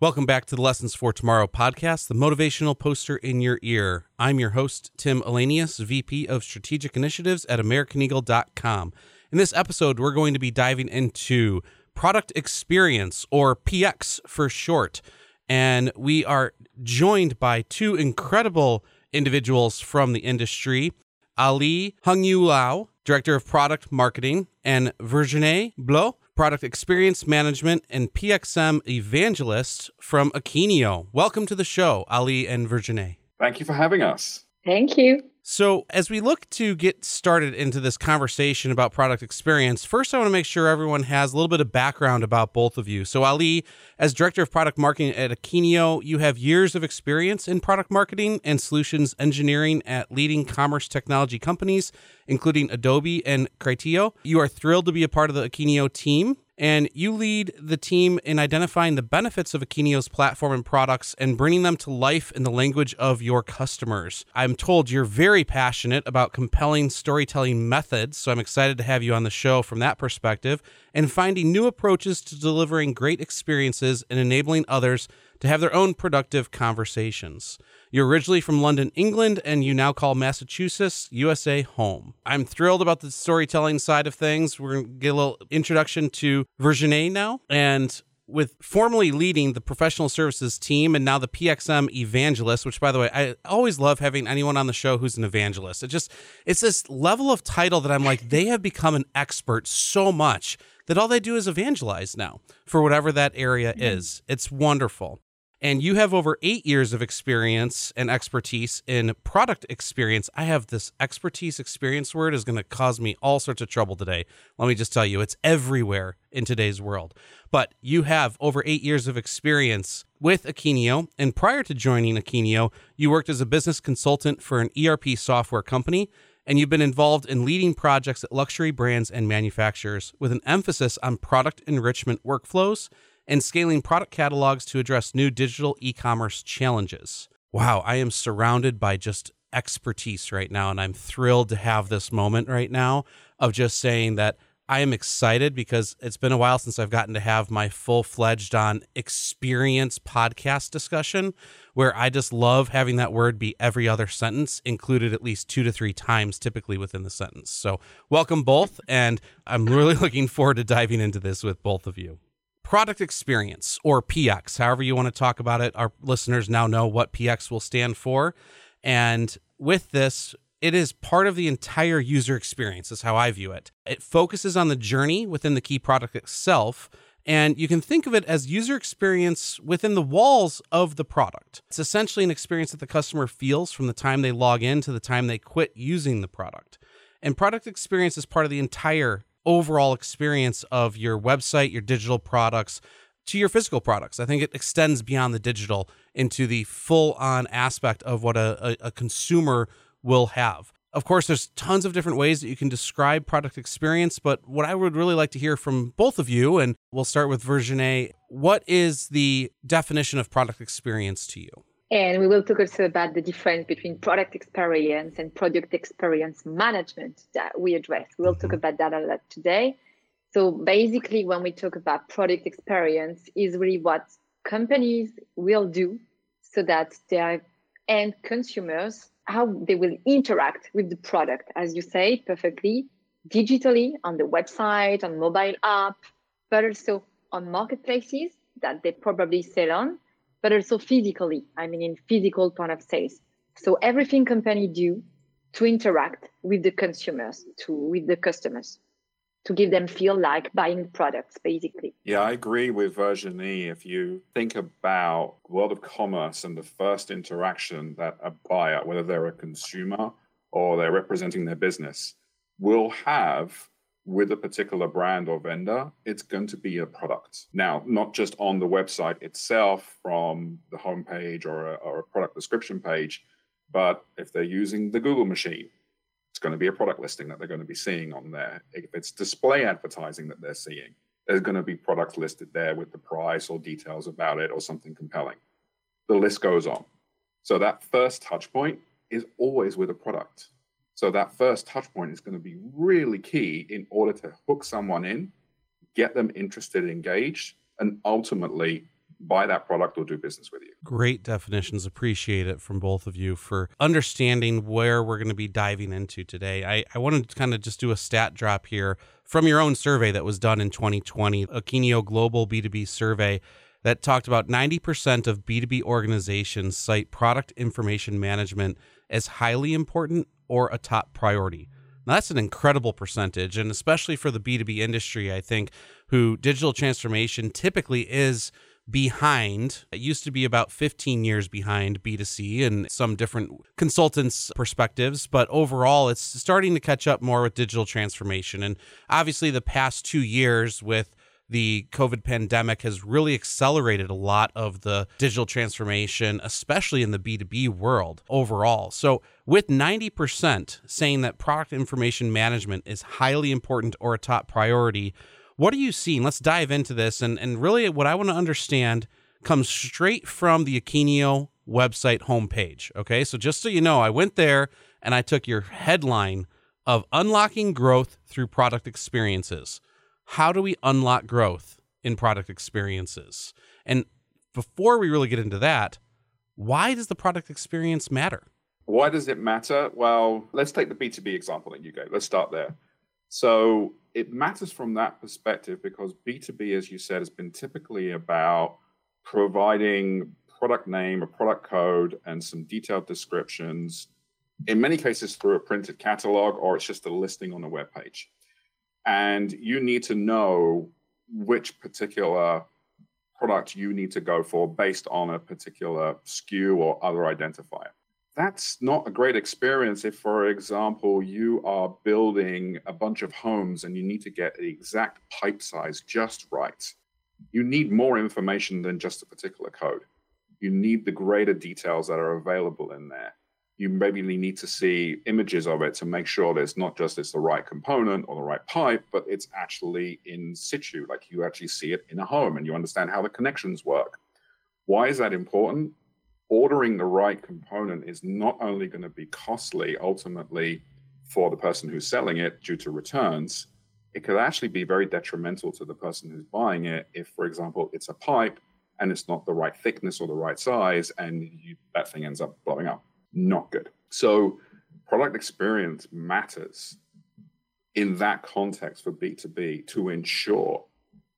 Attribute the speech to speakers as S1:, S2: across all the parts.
S1: Welcome back to the Lessons for Tomorrow podcast, the motivational poster in your ear. I'm your host, Tim Elanius, VP of Strategic Initiatives at AmericanEagle.com. In this episode, we're going to be diving into product experience, or PX for short. And we are joined by two incredible individuals from the industry Ali Hung Yu Lau, Director of Product Marketing, and Virginie Blot, Product Experience Management and PXM Evangelist from Akeneo. Welcome to the show, Ali and Virginie.
S2: Thank you for having us.
S3: Thank you.
S1: So, as we look to get started into this conversation about product experience, first I want to make sure everyone has a little bit of background about both of you. So, Ali, as Director of Product Marketing at Akeneo, you have years of experience in product marketing and solutions engineering at leading commerce technology companies, including Adobe and Criteo. You are thrilled to be a part of the Akeneo team and you lead the team in identifying the benefits of Akeneo's platform and products and bringing them to life in the language of your customers. I'm told you're very passionate about compelling storytelling methods, so I'm excited to have you on the show from that perspective and finding new approaches to delivering great experiences and enabling others to have their own productive conversations. You're originally from London, England, and you now call Massachusetts, USA home. I'm thrilled about the storytelling side of things. We're going to get a little introduction to Virginie now. And with formally leading the professional services team and now the PXM evangelist, which by the way, I always love having anyone on the show who's an evangelist. It just it's this level of title that I'm like, they have become an expert so much that all they do is evangelize now for whatever that area mm-hmm. is. It's wonderful and you have over eight years of experience and expertise in product experience. I have this expertise experience word is going to cause me all sorts of trouble today. Let me just tell you, it's everywhere in today's world. But you have over eight years of experience with Akeneo. And prior to joining Akeneo, you worked as a business consultant for an ERP software company. And you've been involved in leading projects at luxury brands and manufacturers with an emphasis on product enrichment workflows and scaling product catalogs to address new digital e commerce challenges. Wow, I am surrounded by just expertise right now, and I'm thrilled to have this moment right now of just saying that I am excited because it's been a while since I've gotten to have my full fledged on experience podcast discussion where I just love having that word be every other sentence included at least two to three times typically within the sentence. So, welcome both. And I'm really looking forward to diving into this with both of you product experience or PX, however you want to talk about it. Our listeners now know what PX will stand for. And with this, it is part of the entire user experience, is how I view it. It focuses on the journey within the key product itself. And you can think of it as user experience within the walls of the product. It's essentially an experience that the customer feels from the time they log in to the time they quit using the product. And product experience is part of the entire overall experience of your website, your digital products to your physical products. I think it extends beyond the digital into the full on aspect of what a, a, a, consumer will have. Of course, there's tons of different ways that you can describe product experience, but what I would really like to hear from both of you, and we'll start with Virginie, what is the definition of product experience to you?
S3: And we will talk also about the difference between product experience and product experience management that we address. We'll talk mm-hmm. about that a lot today. So basically, when we talk about product experience, is really what companies will do so that their end consumers, how they will interact with the product, as you say perfectly, digitally on the website, on mobile app, but also on marketplaces that they probably sell on but also physically. I mean, in physical point of sales. So everything company do to interact with the consumers, to with the customers, to give them feel like buying products, basically.
S2: Yeah, I agree with Virginie. If you think about world of commerce and the first interaction that a buyer, whether they're a consumer or they're representing their business, will have with a particular brand or vendor, it's going to be a product. Now, not just on the website itself from the homepage or a, or a product description page, but if they're using the Google machine, it's going to be a product listing that they're going to be seeing on there. If it's display advertising that they're seeing, there's going to be products listed there with the price or details about it or something compelling. The list goes on. So that first touch point is always with a product. So that first touch point is going to be really key in order to hook someone in, get them interested, engaged, and ultimately buy that product or do business with you.
S1: Great definitions. Appreciate it from both of you for understanding where we're going to be diving into today. I, I wanted to kind of just do a stat drop here from your own survey that was done in 2020, Akeneo Global B2B survey that talked about 90% of B2B organizations cite product information management as highly important or a top priority. Now, that's an incredible percentage, and especially for the B2B industry, I think, who digital transformation typically is behind. It used to be about 15 years behind B2C and some different consultants' perspectives, but overall, it's starting to catch up more with digital transformation. And obviously, the past two years with the COVID pandemic has really accelerated a lot of the digital transformation, especially in the B2B world overall. So, with 90% saying that product information management is highly important or a top priority, what are you seeing? Let's dive into this. And, and really, what I want to understand comes straight from the Akeneo website homepage. Okay. So, just so you know, I went there and I took your headline of unlocking growth through product experiences how do we unlock growth in product experiences? And before we really get into that, why does the product experience matter?
S2: Why does it matter? Well, let's take the B2B example that you gave. Let's start there. So it matters from that perspective because B2B, as you said, has been typically about providing product name, a product code, and some detailed descriptions, in many cases through a printed catalog, or it's just a listing on a web page and you need to know which particular product you need to go for based on a particular SKU or other identifier. That's not a great experience if, for example, you are building a bunch of homes and you need to get the exact pipe size just right. You need more information than just a particular code. You need the greater details that are available in there you maybe need to see images of it to make sure that it's not just it's the right component or the right pipe, but it's actually in situ, like you actually see it in a home and you understand how the connections work. Why is that important? Ordering the right component is not only going to be costly ultimately for the person who's selling it due to returns, it could actually be very detrimental to the person who's buying it if, for example, it's a pipe and it's not the right thickness or the right size, and you, that thing ends up blowing up not good. So product experience matters in that context for B2B to ensure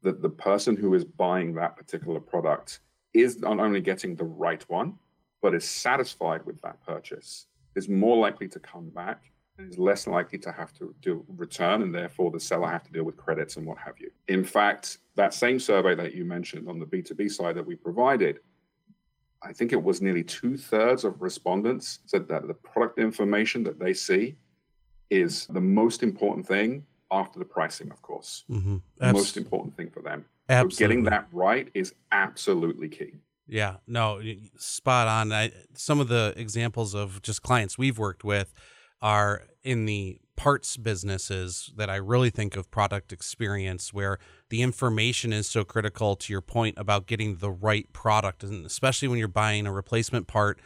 S2: that the person who is buying that particular product is not only getting the right one, but is satisfied with that purchase, is more likely to come back and is less likely to have to do return, and therefore the seller have to deal with credits and what have you. In fact, that same survey that you mentioned on the B2B side that we provided I think it was nearly two thirds of respondents said that the product information that they see is the most important thing after the pricing, of course. Mm-hmm. The most important thing for them. Absolutely. So getting that right is absolutely key.
S1: Yeah, no, spot on. I, some of the examples of just clients we've worked with are in the parts businesses that I really think of product experience where the information is so critical to your point about getting the right product and especially when you're buying a replacement part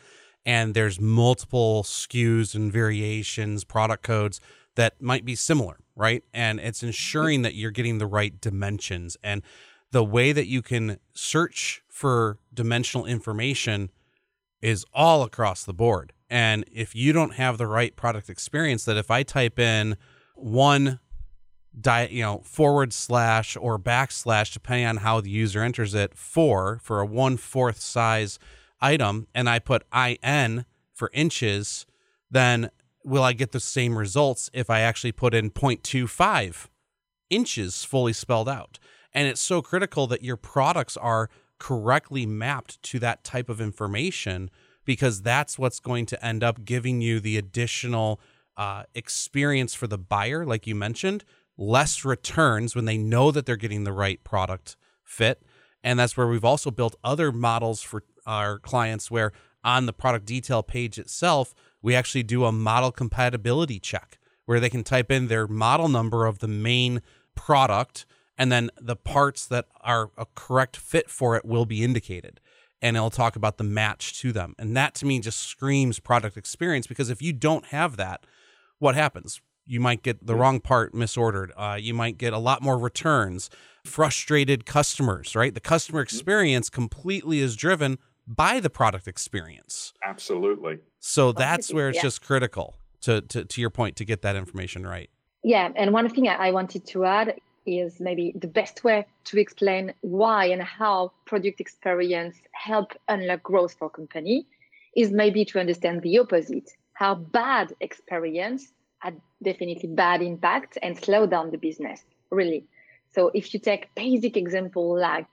S1: and there's multiple SKUs and variations, product codes that might be similar, right? And it's ensuring that you're getting the right dimensions and the way that you can search for dimensional information is all across the board. And if you don't have the right product experience, that if I type in one di- you know, forward slash or backslash, depending on how the user enters it, four for a one fourth size item, and I put IN for inches, then will I get the same results if I actually put in 0.25 inches fully spelled out? And it's so critical that your products are correctly mapped to that type of information because that's what's going to end up giving you the additional uh, experience for the buyer, like you mentioned, less returns when they know that they're getting the right product fit. And that's where we've also built other models for our clients where on the product detail page itself, we actually do a model compatibility check where they can type in their model number of the main product and then the parts that are a correct fit for it will be indicated and it'll talk about the match to them. And that to me just screams product experience because if you don't have that, what happens? You might get the wrong part misordered. Uh, you might get a lot more returns, frustrated customers, right? The customer mm-hmm. experience completely is driven by the product experience.
S2: Absolutely.
S1: So that's where it's yeah. just critical to, to, to your point to get that information right.
S3: Yeah. And one thing I wanted to add is maybe the best way to explain why and how product experience help unlock growth for company is maybe to understand the opposite how bad experience had definitely bad impact and slow down the business really. So if you take basic example like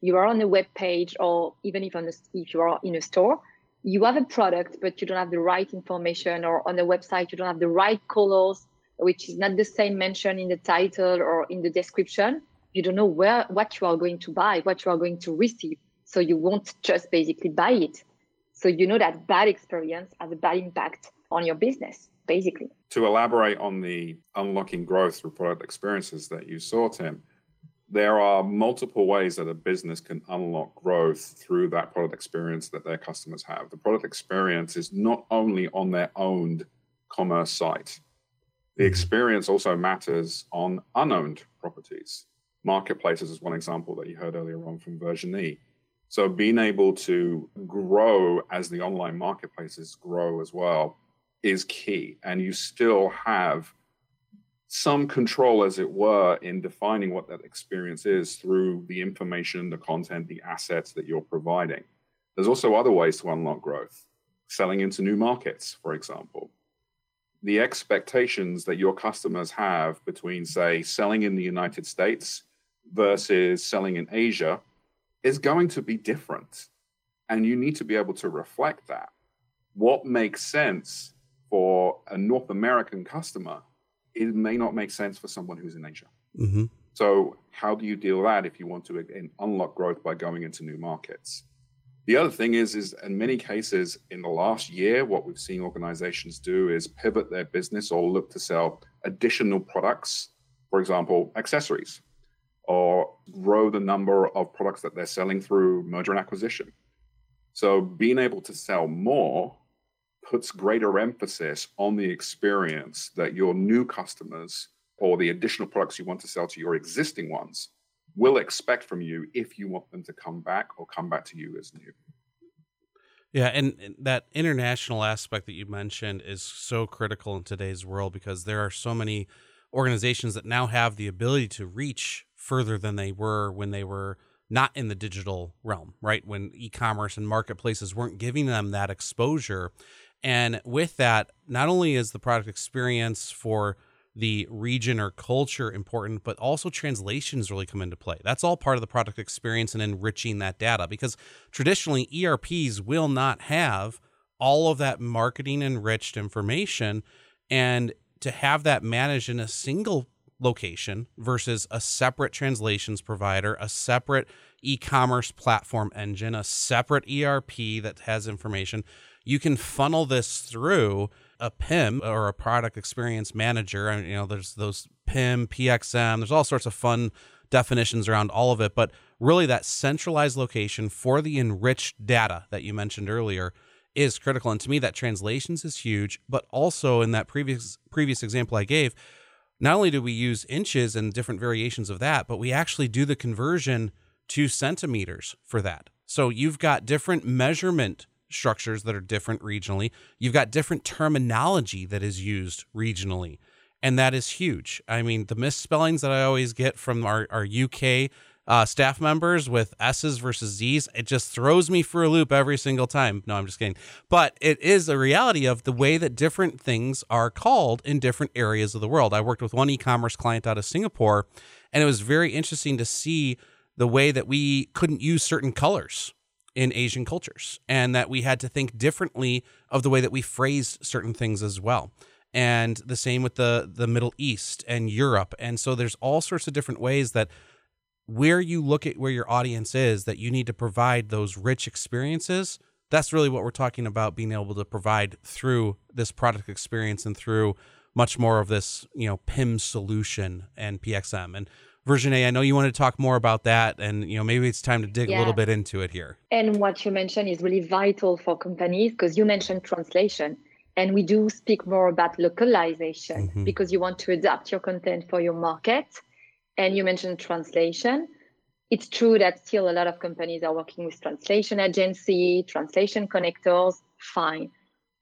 S3: you are on a web page or even if on a, if you are in a store you have a product but you don't have the right information or on the website you don't have the right colors which is not the same mention in the title or in the description. You don't know where what you are going to buy what you are going to receive. So you won't just basically buy it. So you know that bad experience has a bad impact on your business basically.
S2: To elaborate on the unlocking growth through product experiences that you saw tim there are multiple ways that a business can unlock growth through that product experience that their customers have. The product experience is not only on their owned commerce site, the experience also matters on unowned properties. Marketplaces is one example that you heard earlier on from Virginie. So being able to grow as the online marketplaces grow as well is key. And you still have some control, as it were, in defining what that experience is through the information, the content, the assets that you're providing. There's also other ways to unlock growth, selling into new markets, for example. The expectations that your customers have between, say, selling in the United States versus selling in Asia is going to be different. And you need to be able to reflect that. What makes sense for a North American customer it may not make sense for someone who's in Asia. Mm-hmm. So, how do you deal with that if you want to unlock growth by going into new markets? The other thing is, is in many cases in the last year, what we've seen organizations do is pivot their business or look to sell additional products, for example, accessories, or grow the number of products that they're selling through merger and acquisition. So, being able to sell more puts greater emphasis on the experience that your new customers or the additional products you want to sell to your existing ones will expect from you if you want them to come back or come back to you as new.
S1: Yeah, and, that international aspect that you mentioned is so critical in today's world because there are so many organizations that now have the ability to reach further than they were when they were not in the digital realm, right? When e commerce and marketplaces weren't giving them that exposure. And with that, not only is the product experience for the region or culture important, but also translations really come into play. That's all part of the product experience and enriching that data because traditionally ERPs will not have all of that marketing enriched information. And to have that managed in a single location versus a separate translations provider, a separate e commerce platform engine, a separate ERP that has information you can funnel this through a PIM or a product experience manager. And, you know, there's those PIM, PXM, there's all sorts of fun definitions around all of it. But really, that centralized location for the enriched data that you mentioned earlier is critical. And to me, that translations is huge. But also, in that previous previous example I gave, not only do we use inches and different variations of that, but we actually do the conversion to centimeters for that. So you've got different measurement structures that are different regionally. You've got different terminology that is used regionally. And that is huge. I mean, the misspellings that I always get from our, our UK uh, staff members with S's versus Z's, it just throws me for a loop every single time. No, I'm just kidding. But it is a reality of the way that different things are called in different areas of the world. I worked with one e commerce client out of Singapore, and it was very interesting to see the way that we couldn't use certain colors in Asian cultures, and that we had to think differently of the way that we phrased certain things as well. And the same with the the Middle East and Europe. And so there's all sorts of different ways that where you look at where your audience is, that you need to provide those rich experiences. That's really what we're talking about being able to provide through this product experience and through much more of this, you know, PIM solution and PXM. And Virginie, I know you want to talk more about that, and you know maybe it's time to dig yeah. a little bit into it here.
S3: And what you mentioned is really vital for companies because you mentioned translation, And we do speak more about localization mm-hmm. because you want to adapt your content for your market. And you mentioned translation. It's true that still a lot of companies are working with translation agency, translation connectors, fine.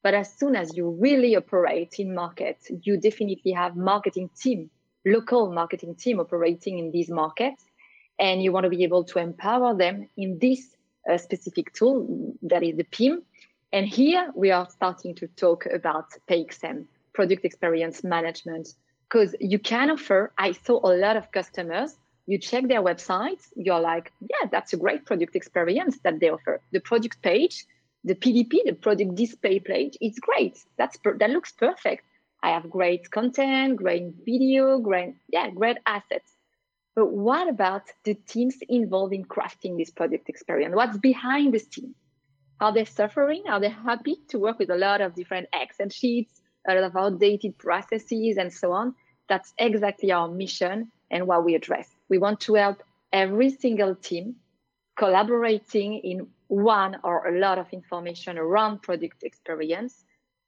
S3: But as soon as you really operate in market, you definitely have marketing team, local marketing team operating in these markets. And you want to be able to empower them in this uh, specific tool that is the PIM. And here we are starting to talk about PXM, product experience management, because you can offer, I saw a lot of customers, you check their websites, you're like, yeah, that's a great product experience that they offer. The product page the PDP, the product display page, it's great. That's per- that looks perfect. I have great content, great video, great yeah, great assets. But what about the teams involved in crafting this product experience? What's behind the scene? Are they suffering? Are they happy to work with a lot of different Excel sheets, a lot of outdated processes, and so on? That's exactly our mission and what we address. We want to help every single team collaborating in one or a lot of information around product experience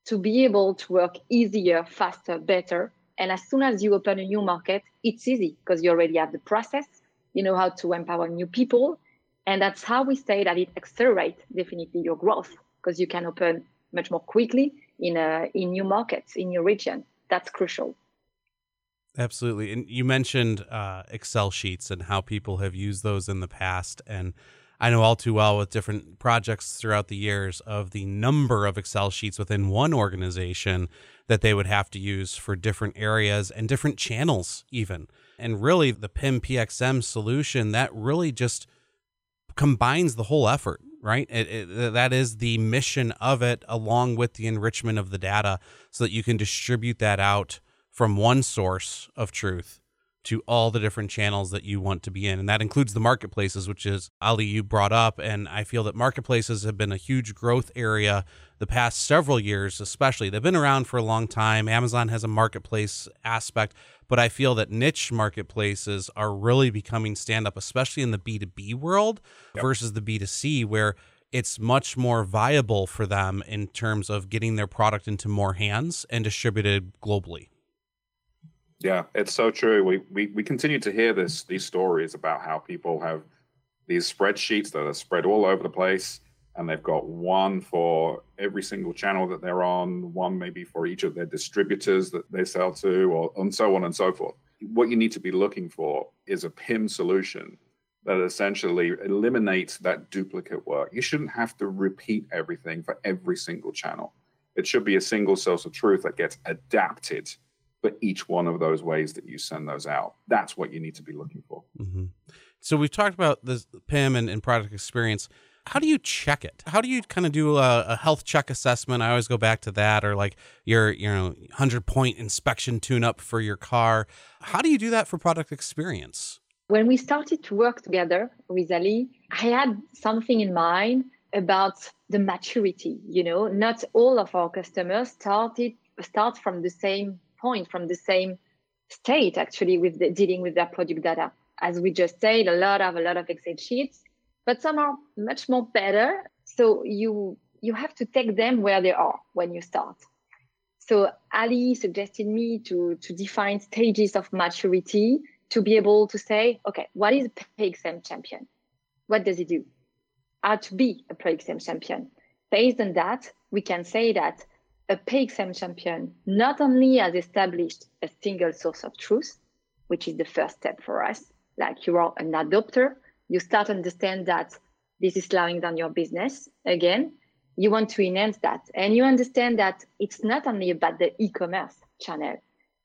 S3: to be able to work easier, faster, better. And as soon as you open a new market, it's easy because you already have the process, you know how to empower new people. And that's how we say that it accelerates definitely your growth because you can open much more quickly in a, in new markets, in your region. That's crucial.
S1: Absolutely. And you mentioned uh, Excel sheets and how people have used those in the past. And I know all too well with different projects throughout the years of the number of Excel sheets within one organization that they would have to use for different areas and different channels, even. And really, the PIM PXM solution that really just combines the whole effort, right? It, it, that is the mission of it, along with the enrichment of the data, so that you can distribute that out from one source of truth to all the different channels that you want to be in. And that includes the marketplaces, which is Ali, you brought up. And I feel that marketplaces have been a huge growth area the past several years, especially. They've been around for a long time. Amazon has a marketplace aspect, but I feel that niche marketplaces are really becoming stand up, especially in the B2B world yep. versus the B2C, where it's much more viable for them in terms of getting their product into more hands and distributed globally.
S2: Yeah, it's so true. We, we we continue to hear this these stories about how people have these spreadsheets that are spread all over the place, and they've got one for every single channel that they're on, one maybe for each of their distributors that they sell to, or and so on and so forth. What you need to be looking for is a PIM solution that essentially eliminates that duplicate work. You shouldn't have to repeat everything for every single channel. It should be a single source of truth that gets adapted for each one of those ways that you send those out. That's what you need to be looking for.
S1: Mm-hmm. So we've talked about the PIM and, and, product experience. How do you check it? How do you kind of do a, a, health check assessment? I always go back to that, or like your you know hundred point inspection tune up for your car. How do you do that for product experience?
S3: When we started to work together with Ali, I had something in mind about the maturity. You know, not all of our customers started start from the same point from the same state actually with the, dealing with their product data. As we just said, a lot of a lot of Excel sheets, but some are much more better. So you you have to take them where they are when you start. So Ali suggested me to to define stages of maturity to be able to say, okay, what is a PXM champion? What does it do? How to be a PXM champion? Based on that, we can say that a PXM champion not only has established a single source of truth, which is the first step for us, like you are an adopter, you start to understand that this is slowing down your business again. You want to enhance that. And you understand that it's not only about the e commerce channel,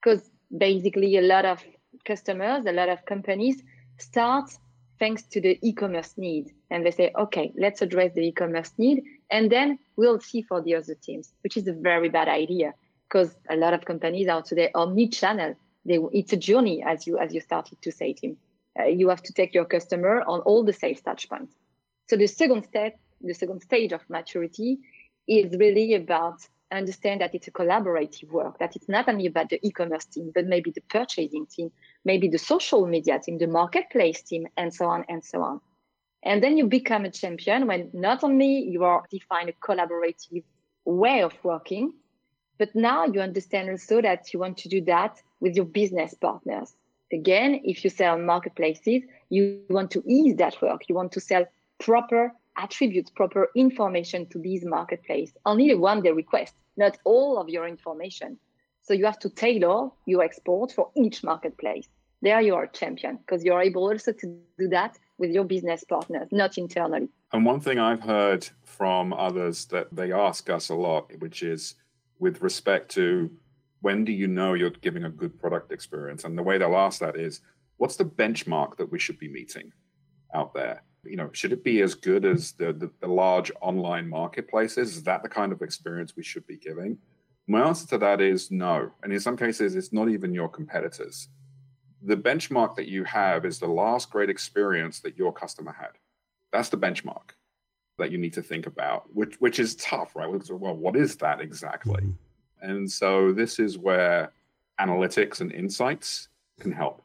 S3: because basically a lot of customers, a lot of companies start thanks to the e commerce need. And they say, okay, let's address the e commerce need and then we'll see for the other teams, which is a very bad idea because a lot of companies are today omni-channel. They, it's a journey, as you as you started to say, Tim. Uh, you have to take your customer on all the sales touch points. So the second step, the second stage of maturity, is really about understand that it's a collaborative work. That it's not only about the e-commerce team, but maybe the purchasing team, maybe the social media team, the marketplace team, and so on and so on. And then you become a champion when not only you are define a collaborative way of working, But now you understand also that you want to do that with your business partners. Again, if you sell marketplaces, you want to ease that work. You want to sell proper attributes, proper information to these marketplaces, only the one they request, not all of your information. So you have to tailor your export for each marketplace. There you are a champion because you're able also to do that with your business partners, not internally.
S2: And one thing I've heard from others that they ask us a lot, which is with respect to when do you know you're giving a good product experience? And the way they'll ask that is, what's the benchmark that we should be meeting out there? You know, should it be as good as the, the, the large online marketplaces? Is that the kind of experience we should be giving? My answer to that is no. And in some cases, it's not even your competitors. The benchmark that you have is the last great experience that your customer had. That's the benchmark that you need to think about, which which is tough, right? Well, what is that exactly? Mm-hmm. And so this is where analytics and insights can help.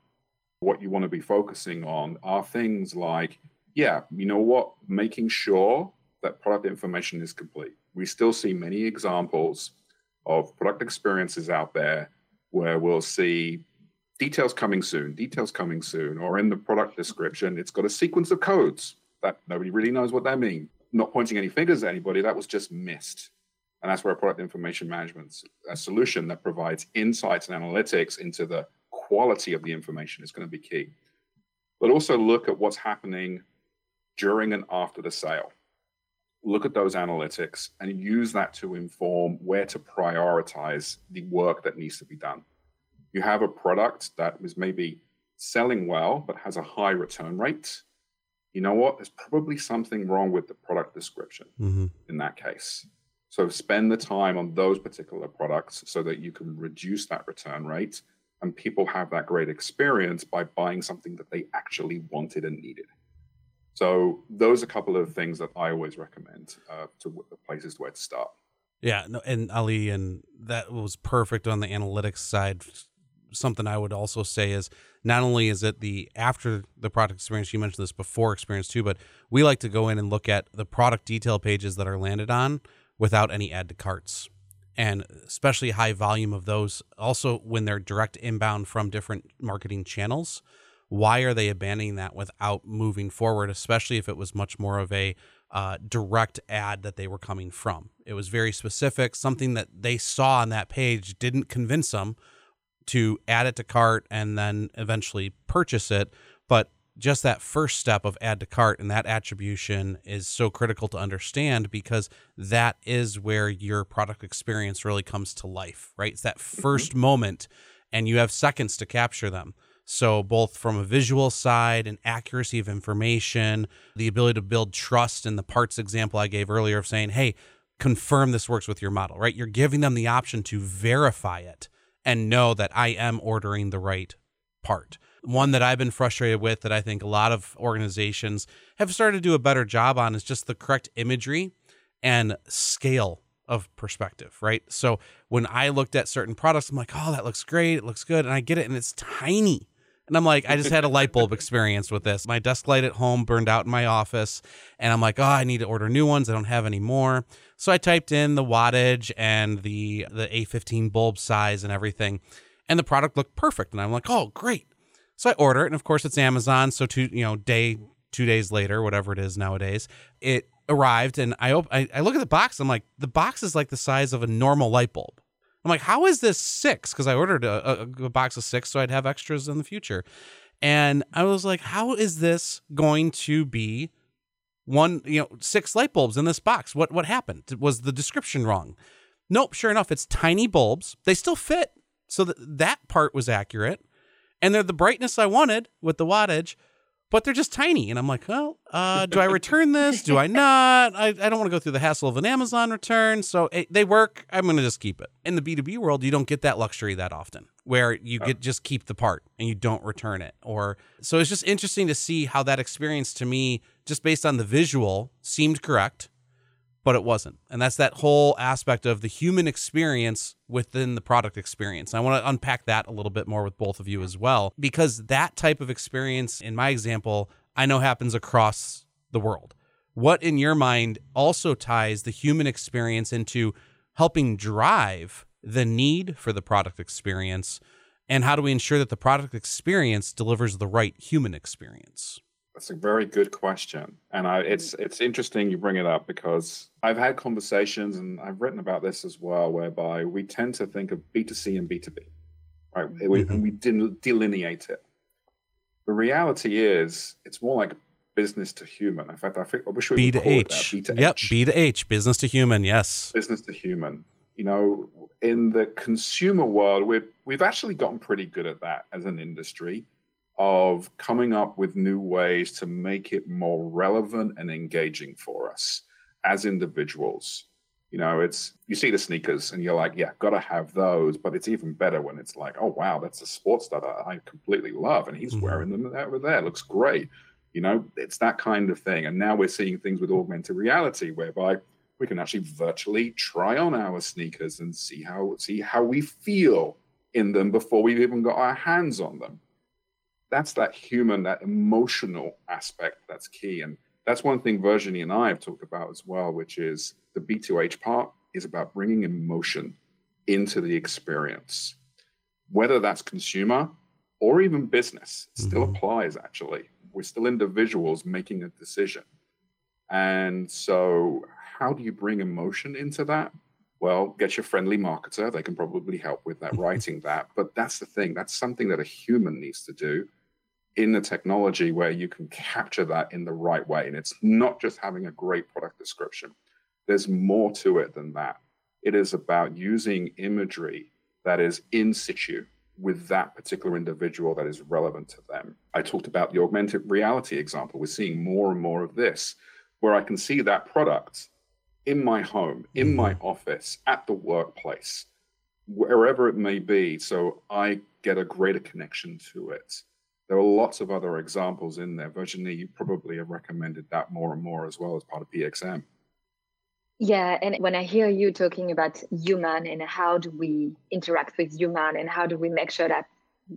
S2: What you want to be focusing on are things like, yeah, you know what, making sure that product information is complete. We still see many examples of product experiences out there where we'll see details coming soon, details coming soon, or in the product description, it's got a sequence of codes that nobody really knows what they mean. Not pointing any fingers at anybody, that was just missed. And that's where a product information management a solution that provides insights and analytics into the quality of the information is going to be key. But also look at what's happening during and after the sale look at those analytics and use that to inform where to prioritize the work that needs to be done. You have a product that is maybe selling well but has a high return rate. You know what? There's probably something wrong with the product description mm-hmm. in that case. So spend the time on those particular products so that you can reduce that return rate and people have that great experience by buying something that they actually wanted and needed. So those are a couple of things that I always recommend uh, to places where to start.
S1: Yeah, no, and Ali, and that was perfect on the analytics side. Something I would also say is not only is it the after the product experience, you mentioned this before experience too, but we like to go in and look at the product detail pages that are landed on without any add to carts. And especially high volume of those. Also, when they're direct inbound from different marketing channels, why are they abandoning that without moving forward, especially if it was much more of a uh, direct ad that they were coming from? It was very specific, something that they saw on that page didn't convince them to add it to cart and then eventually purchase it. But just that first step of add to cart and that attribution is so critical to understand because that is where your product experience really comes to life, right? It's that 1st mm-hmm. moment and you have seconds to capture them. So, both from a visual side and accuracy of information, the ability to build trust in the parts example I gave earlier of saying, hey, confirm this works with your model, right? You're giving them the option to verify it and know that I am ordering the right part. One that I've been frustrated with that I think a lot of organizations have started to do a better job on is just the correct imagery and scale of perspective, right? So when I looked at certain products, I'm like, oh, that looks great. It looks good. And I get it. And it's tiny. And I'm like, I just had a light bulb experience with this. My desk light at home burned out in my office. And I'm like, oh, I need to order new ones. I don't have any more. So I typed in the wattage and the the A15 bulb size and everything. And the product looked perfect. And I'm like, oh, great. So I order it. And of course it's Amazon. So two, you know, day, two days later, whatever it is nowadays, it arrived and I, op- I, I look at the box. I'm like, the box is like the size of a normal light bulb. I'm like, how is this six? Because I ordered a, a, a, box of six so I'd have extras in the future. And I was like, how is this going to be one, you know, six light bulbs in this box? What what happened? Was the description wrong? Nope, sure enough, it's tiny bulbs. They still fit. So that that part was accurate. And they're the brightness I wanted with the wattage, but they're just tiny. And I'm like, well, uh, do I return this? Do I not? I, I don't want to go through the hassle of an Amazon return. So it, they work. I'm going to just keep it. In the B2B world, you don't get that luxury that often where you get just keep the part and you don't return it. Or so it's just interesting to see how that experience to me, just based on the visual, seemed correct but it wasn't. And that's that whole aspect of the human experience within the product experience. I want to unpack that a little bit more with both of you as well, because that type of experience, in my example, I know happens across the world. What in your mind also ties the human experience into helping drive the need for the product experience, and how do we ensure that the product experience delivers the right human experience?
S2: That's a very good question, and I, it's it's interesting you bring it up because I've had conversations and I've written about this as well, whereby we tend to think of B two C and B two B, right? Mm-hmm. We, we delineate it. The reality is, it's more like business to human. In fact, I think I wish we
S1: B to H. B to yep, H. B to H, business to human. Yes,
S2: business to human. You know, in the consumer world, we've we've actually gotten pretty good at that as an industry of coming up with new ways to make it more relevant and engaging for us as individuals. You know, it's you see the sneakers and you're like, yeah, gotta have those. But it's even better when it's like, oh wow, that's a sports that I completely love, and he's mm-hmm. wearing them over there. Looks great. You know, it's that kind of thing. And now we're seeing things with augmented reality whereby we can actually virtually try on our sneakers and see how see how we feel in them before we've even got our hands on them that's that human, that emotional aspect that's key. And that's one thing Virginie and I have talked about as well, which is the B2H part is about bringing emotion into the experience, whether that's consumer or even business. It still mm-hmm. applies, actually. We're still individuals making a decision. And so, how do you bring emotion into that? Well, get your friendly marketer. They can probably help with that, writing that. But that's the thing. That's something that a human needs to do in the technology where you can capture that in the right way. And it's not just having a great product description, there's more to it than that. It is about using imagery that is in situ with that particular individual that is relevant to them. I talked about the augmented reality example. We're seeing more and more of this where I can see that product in my home, in my mm-hmm. office, at the workplace, wherever it may be. So I get a greater connection to it. There are lots of other examples in there. Virginie, you probably have recommended that more and more as well as part of PXM.
S3: Yeah, and when I hear you talking about human and how do we interact with human and how do we make sure that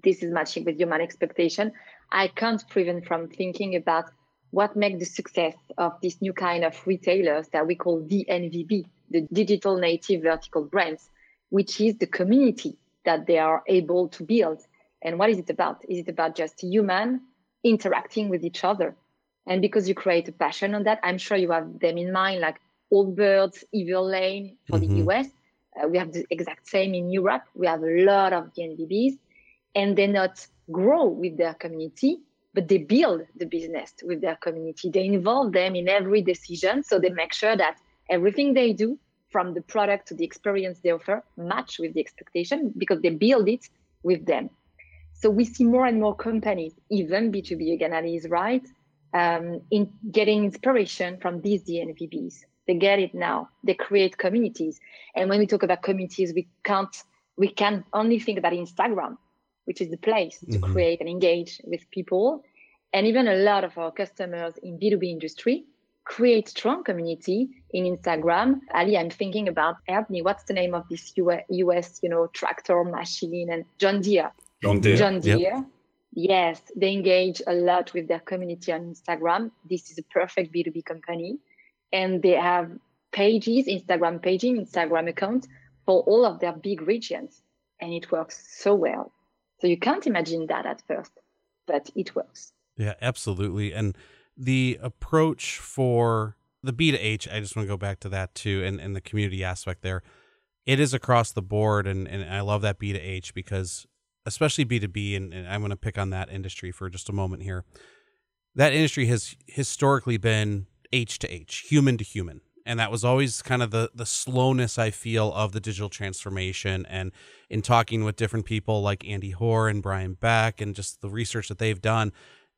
S3: this is matching with human expectation, I can't prevent from thinking about what makes the success of this new kind of retailers that we call DNVB, the digital native vertical brands, which is the community that they are able to build and what is it about? Is it about just human interacting with each other? And because you create a passion on that, I'm sure you have them in mind, like Allbirds, Everlane for mm-hmm. the US. Uh, we have the exact same in Europe. We have a lot of DNVBs, and they not grow with their community, but they build the business with their community. They involve them in every decision, so they make sure that everything they do, from the product to the experience they offer, match with the expectation because they build it with them. So we see more and more companies, even B2B, again, Ali is right, um, in getting inspiration from these DNVBs. They get it now. They create communities. And when we talk about communities, we can't, we can only think about Instagram, which is the place to mm-hmm. create and engage with people. And even a lot of our customers in B2B industry create strong community in Instagram. Ali, I'm thinking about, help me, what's the name of this US, you know, tractor machine and John Deere.
S2: John Deere.
S3: John Deere. Yep. Yes, they engage a lot with their community on Instagram. This is a perfect B2B company. And they have pages, Instagram paging, Instagram account for all of their big regions. And it works so well. So you can't imagine that at first, but it works.
S1: Yeah, absolutely. And the approach for the B to H, I just want to go back to that too, and, and the community aspect there. It is across the board, and, and I love that B to H because especially B2B, and, and I'm going to pick on that industry for just a moment here. That industry has historically been H to H, human to human. And that was always kind of the the slowness I feel of the digital transformation. And in talking with different people like Andy Hoar and Brian Beck and just the research that they've done,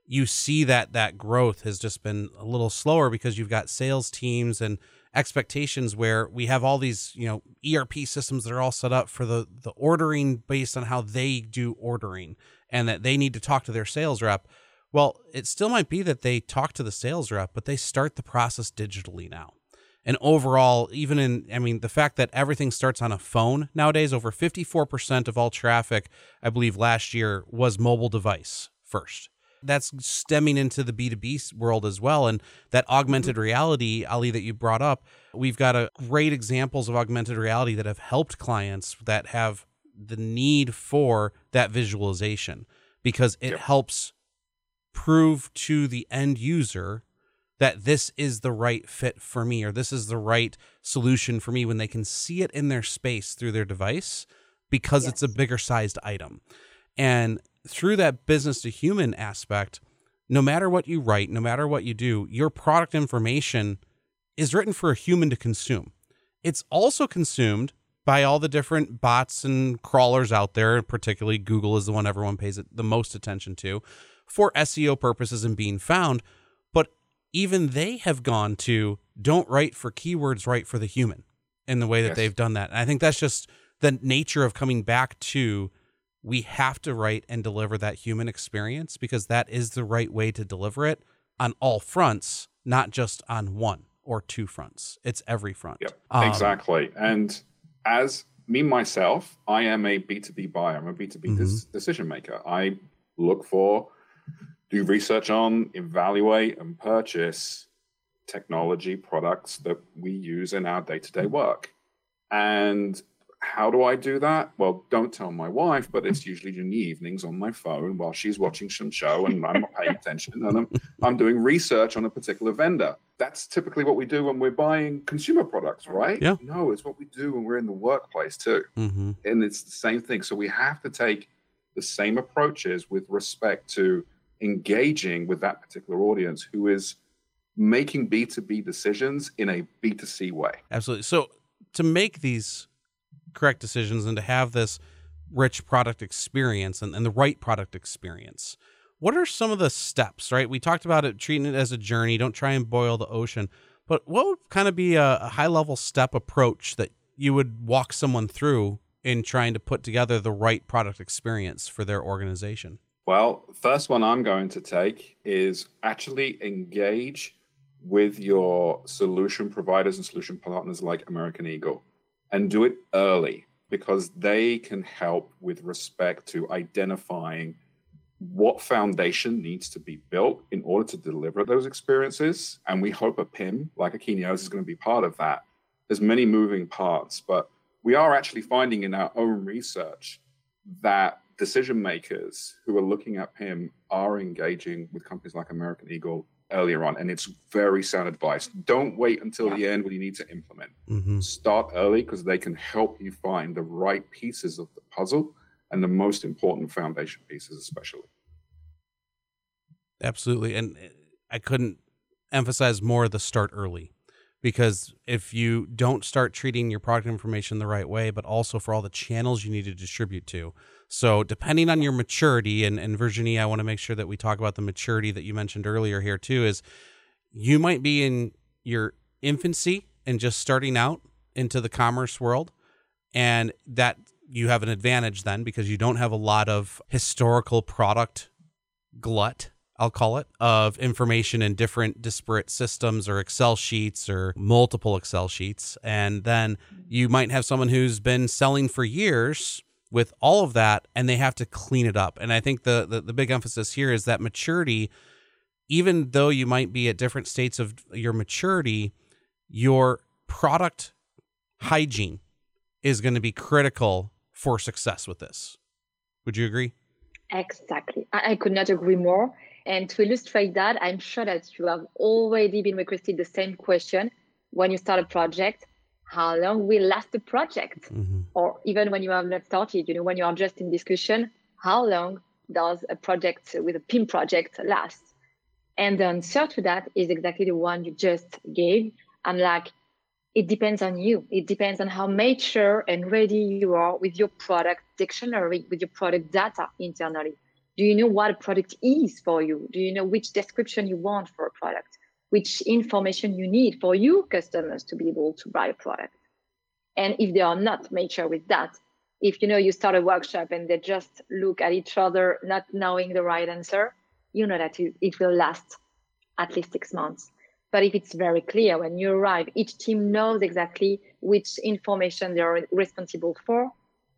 S1: you see that that growth has just been a little slower because you've got sales teams and expectations where we have all these you know ERP systems that are all set up for the the ordering based on how they do ordering and that they need to talk to their sales rep. Well it still might be that they talk to the sales rep but they start the process digitally now. And overall even in i mean the fact that everything starts on a phone nowadays over 54% of all traffic i believe last year was mobile device first that's stemming into the B2B world as well. And that augmented
S2: Mm-hmm.
S1: reality, Ali, that you brought up, we've got a great examples of augmented reality that have helped clients that have the need for that visualization because it
S2: Yep.
S1: helps prove to the end user that this is the right fit for me or this is the right solution for me when they can see it in their space through their device because it's a bigger sized item. And through that business to human aspect, no matter what you write, no matter what you do, your product information is written for a human to consume. It's also consumed by all the different bots and crawlers out there, particularly Google is the one everyone pays it the most attention to for SEO purposes and being found. But even they have gone to don't write for keywords, write for the human in the way that
S2: Yes.
S1: they've done that. And I think that's just the nature of coming back to we have to write and deliver that human experience because that is the right way to deliver it on all fronts, not just on one or two fronts. It's every front.
S2: Yep,
S1: Um,
S2: exactly. And as me myself, I am a B2B buyer. I'm a B2B
S1: Mm-hmm.
S2: des- decision maker. I look for, do research on, evaluate, and purchase technology products that we use in our day to day work. And how do I do that? Well, don't tell my wife, but it's usually in the evenings on my phone while she's watching some show and I'm not paying attention and I'm, I'm doing research on a particular vendor. That's typically what we do when we're buying consumer products, right?
S1: Yeah.
S2: No, it's what we do when we're in the workplace too.
S1: mhm.
S2: And it's the same thing. So we have to take the same approaches with respect to engaging with that particular audience who is making B2B decisions in a B2C way.
S1: Absolutely. So to make these correct decisions and to have this rich product experience and, and the right product experience, what are some of the steps, right? We talked about it treating it as a journey. Don't try and boil the ocean. But what would kind of be a, a high level step approach that you would walk someone through in trying to put together the right product experience for their organization?
S2: Well, first one I'm going to take is actually engage with your solution providers and solution partners like American Eagle and do it early because they can help with respect to identifying what foundation needs to be built in order to deliver those experiences. And we hope a PIM like a Akeneo's is going to be part of that. There's many moving parts, but we are actually finding in our own research that decision makers who are looking at PIM are engaging with companies like American Eagle earlier on. And it's very sound advice. Don't wait until the end when you need to implement.
S1: Mm-hmm.
S2: Start early because they can help you find the right pieces of the puzzle and the most important foundation pieces, especially.
S1: Absolutely. And uh, I couldn't emphasize more the start early because if you don't start treating your product information the right way, but also for all the channels you need to distribute to. So, depending on your maturity, and, and Virginie, I want to make sure that we talk about the maturity that you mentioned earlier here too, is you might be in your infancy and just starting out into the commerce world. And that you have an advantage then because you don't have a lot of historical product glut I'll call it, of information in different disparate systems or Excel sheets or multiple Excel sheets. And then you might have someone who's been selling for years with all of that and they have to clean it up. And I think the, the, the big emphasis here is that maturity, even though you might be at different states of your maturity, your product hygiene is going to be critical for success with this. Would you agree?
S3: Exactly. I, I could not agree more. And to illustrate that, I'm sure that you have already been requested the same question when you start a project. How long will last the project?
S1: Mm-hmm.
S3: Or even when you have not started, you know, when you are just in discussion, how long does a project with a PIM project last? And the answer to that is exactly the one you just gave. I'm like, it depends on you. It depends on how mature and ready you are with your product dictionary, with your product data internally. Do you know what a product is for you? Do you know which description you want for a product? Which information you need for you customers to be able to buy a product? And if they are not mature with that, if you know you start a workshop and they just look at each other, not knowing the right answer, you know that it will last at least six months. But if it's very clear when you arrive, each team knows exactly which information they are responsible for,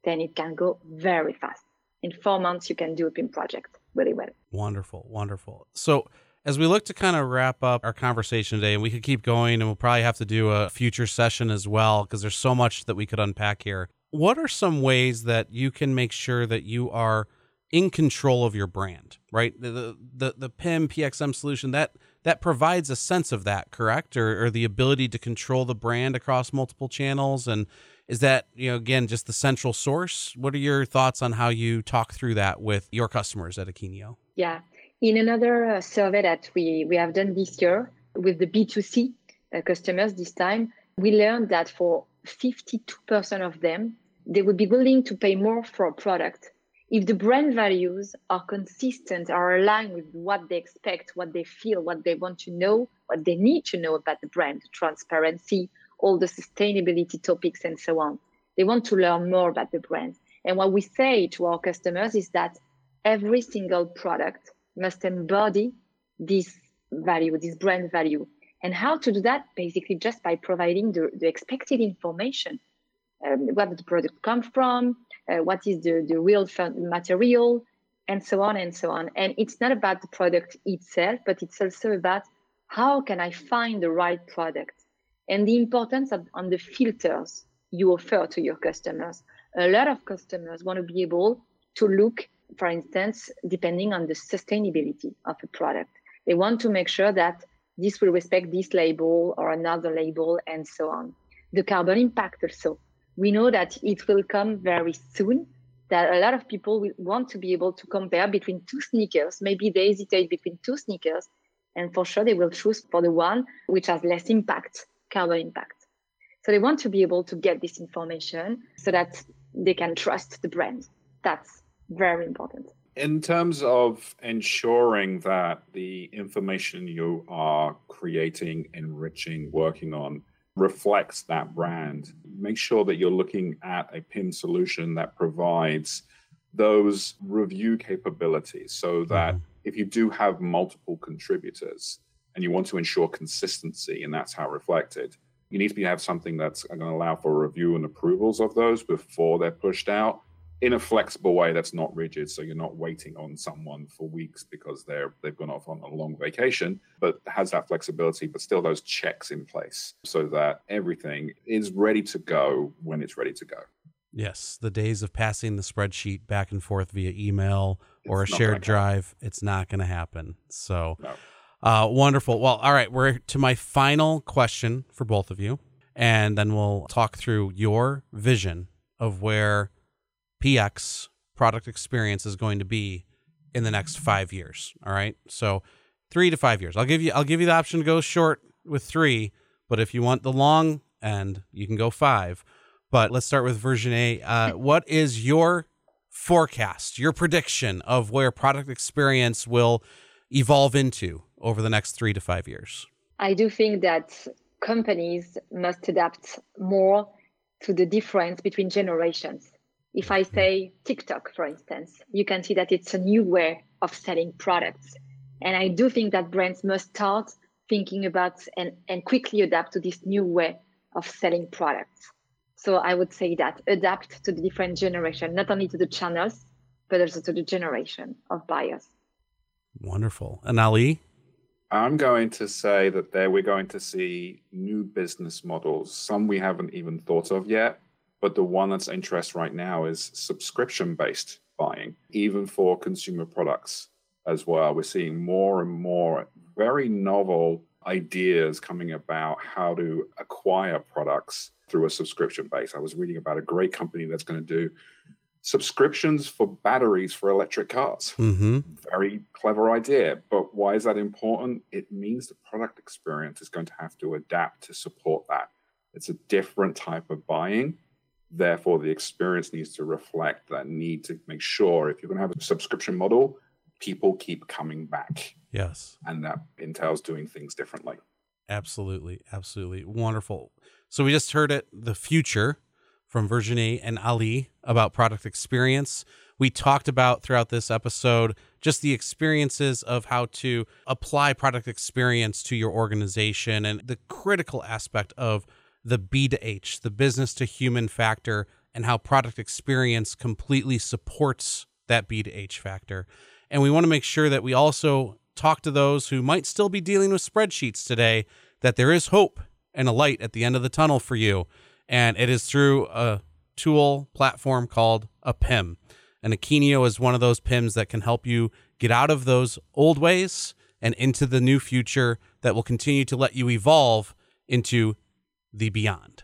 S3: then it can go very fast. In four months, you can do a PIM project. really well.
S1: Wonderful, wonderful. So as we look to kind of wrap up our conversation today, and we could keep going, and we'll probably have to do a future session as well because there's so much that we could unpack here. What are some ways that you can make sure that you are in control of your brand? Right, the the the PIM PXM solution that that provides a sense of that, correct, or, or the ability to control the brand across multiple channels and is that you know again just the central source? What are your thoughts on how you talk through that with your customers at Akeneo
S3: yeah. In another uh, survey that we, we have done this year with the B2C uh, customers this time, we learned that for 52% of them, they would be willing to pay more for a product if the brand values are consistent, are aligned with what they expect, what they feel, what they want to know, what they need to know about the brand, transparency, all the sustainability topics, and so on. They want to learn more about the brand. And what we say to our customers is that every single product must embody this value, this brand value. And how to do that? Basically, just by providing the, the expected information. Um, where the product come from? Uh, what is the, the real material? And so on and so on. And it's not about the product itself, but it's also about how can I find the right product? And the importance of on the filters you offer to your customers. A lot of customers want to be able to look for instance, depending on the sustainability of a product. They want to make sure that this will respect this label or another label and so on. The carbon impact also. We know that it will come very soon, that a lot of people will want to be able to compare between two sneakers. Maybe they hesitate between two sneakers, and for sure they will choose for the one which has less impact, carbon impact. So they want to be able to get this information so that they can trust the brand. That's very important.
S2: In terms of ensuring that the information you are creating, enriching, working on reflects that brand, make sure that you're looking at a PIM solution that provides those review capabilities so that mm-hmm. if you do have multiple contributors and you want to ensure consistency and that's how reflected, you need to be, have something that's going to allow for review and approvals of those before they're pushed out in a flexible way that's not rigid so you're not waiting on someone for weeks because they're they've gone off on a long vacation but has that flexibility but still those checks in place so that everything is ready to go when it's ready to go.
S1: Yes the days of passing the spreadsheet back and forth via email or it's a shared drive it's not going to happen. So no. Uh, wonderful well all right we're to my final question for both of you and then we'll talk through your vision of where PX product experience is going to be in the next five years. All right. So three to five years. I'll give you I'll give you the option to go short with three, but if you want the long end, you can go five. But let's start with Virginie. Uh, what is your forecast, your prediction of where product experience will evolve into over the next three to five years?
S3: I do think that companies must adapt more to the difference between generations. If I mm-hmm. say TikTok, for instance, you can see that it's a new way of selling products. And I do think that brands must start thinking about and, and quickly adapt to this new way of selling products. So I would say that adapt to the different generation, not only to the channels, but also to the generation of buyers.
S1: Wonderful. And Ali?
S2: I'm going to say that there we're going to see new business models, some we haven't even thought of yet, but the one that's interest right now is subscription based buying, even for consumer products as well. We're seeing more and more very novel ideas coming about how to acquire products through a subscription base. I was reading about a great company that's going to do subscriptions for batteries for electric cars. Mm-hmm. Very clever idea. But why is that important? It means the product experience is going to have to adapt to support that. It's a different type of buying. Therefore, the experience needs to reflect that need to make sure if you're going to have a subscription model, people keep coming back.
S1: Yes.
S2: And that entails doing things differently.
S1: Absolutely. Absolutely. Wonderful. So we just heard it the future from Virginie and Ali about product experience. We talked about throughout this episode just the experiences of how to apply product experience to your organization and the critical aspect of the B to H, the business to human factor, and how product experience completely supports that B to H factor. And we want to make sure that we also talk to those who might still be dealing with spreadsheets today that there is hope and a light at the end of the tunnel for you. And it is through a tool platform called a PIM. And Akeneo is one of those PIMs that can help you get out of those old ways and into the new future that will continue to let you evolve into the beyond.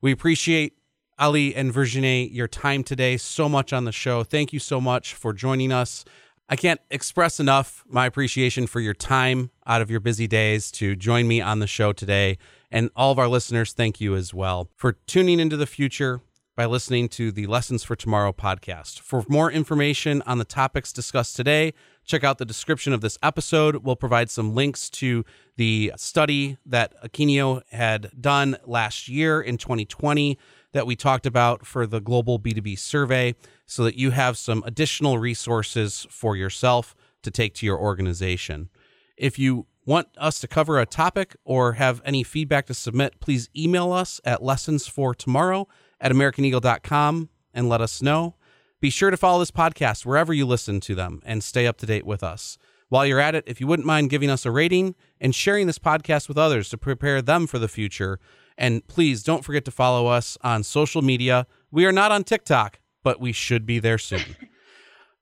S1: We appreciate Ali and Virginie your time today so much on the show. Thank you so much for joining us. I can't express enough my appreciation for your time out of your busy days to join me on the show today. And all of our listeners, thank you as well for tuning into the future by listening to the Lessons for Tomorrow podcast. For more information on the topics discussed today, check out the description of this episode. We'll provide some links to the study that Akeneo had done last year in 2020 that we talked about for the global B2B survey so that you have some additional resources for yourself to take to your organization. If you want us to cover a topic or have any feedback to submit, please email us at lessonsfortomorrow at americaneagle.com and let us know. Be sure to follow this podcast wherever you listen to them and stay up to date with us. While you're at it, if you wouldn't mind giving us a rating and sharing this podcast with others to prepare them for the future, and please don't forget to follow us on social media. We are not on TikTok, but we should be there soon.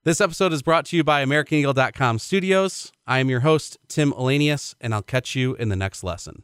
S1: this episode is brought to you by AmericanEagle.com Studios. I am your host, Tim Elanius, and I'll catch you in the next lesson.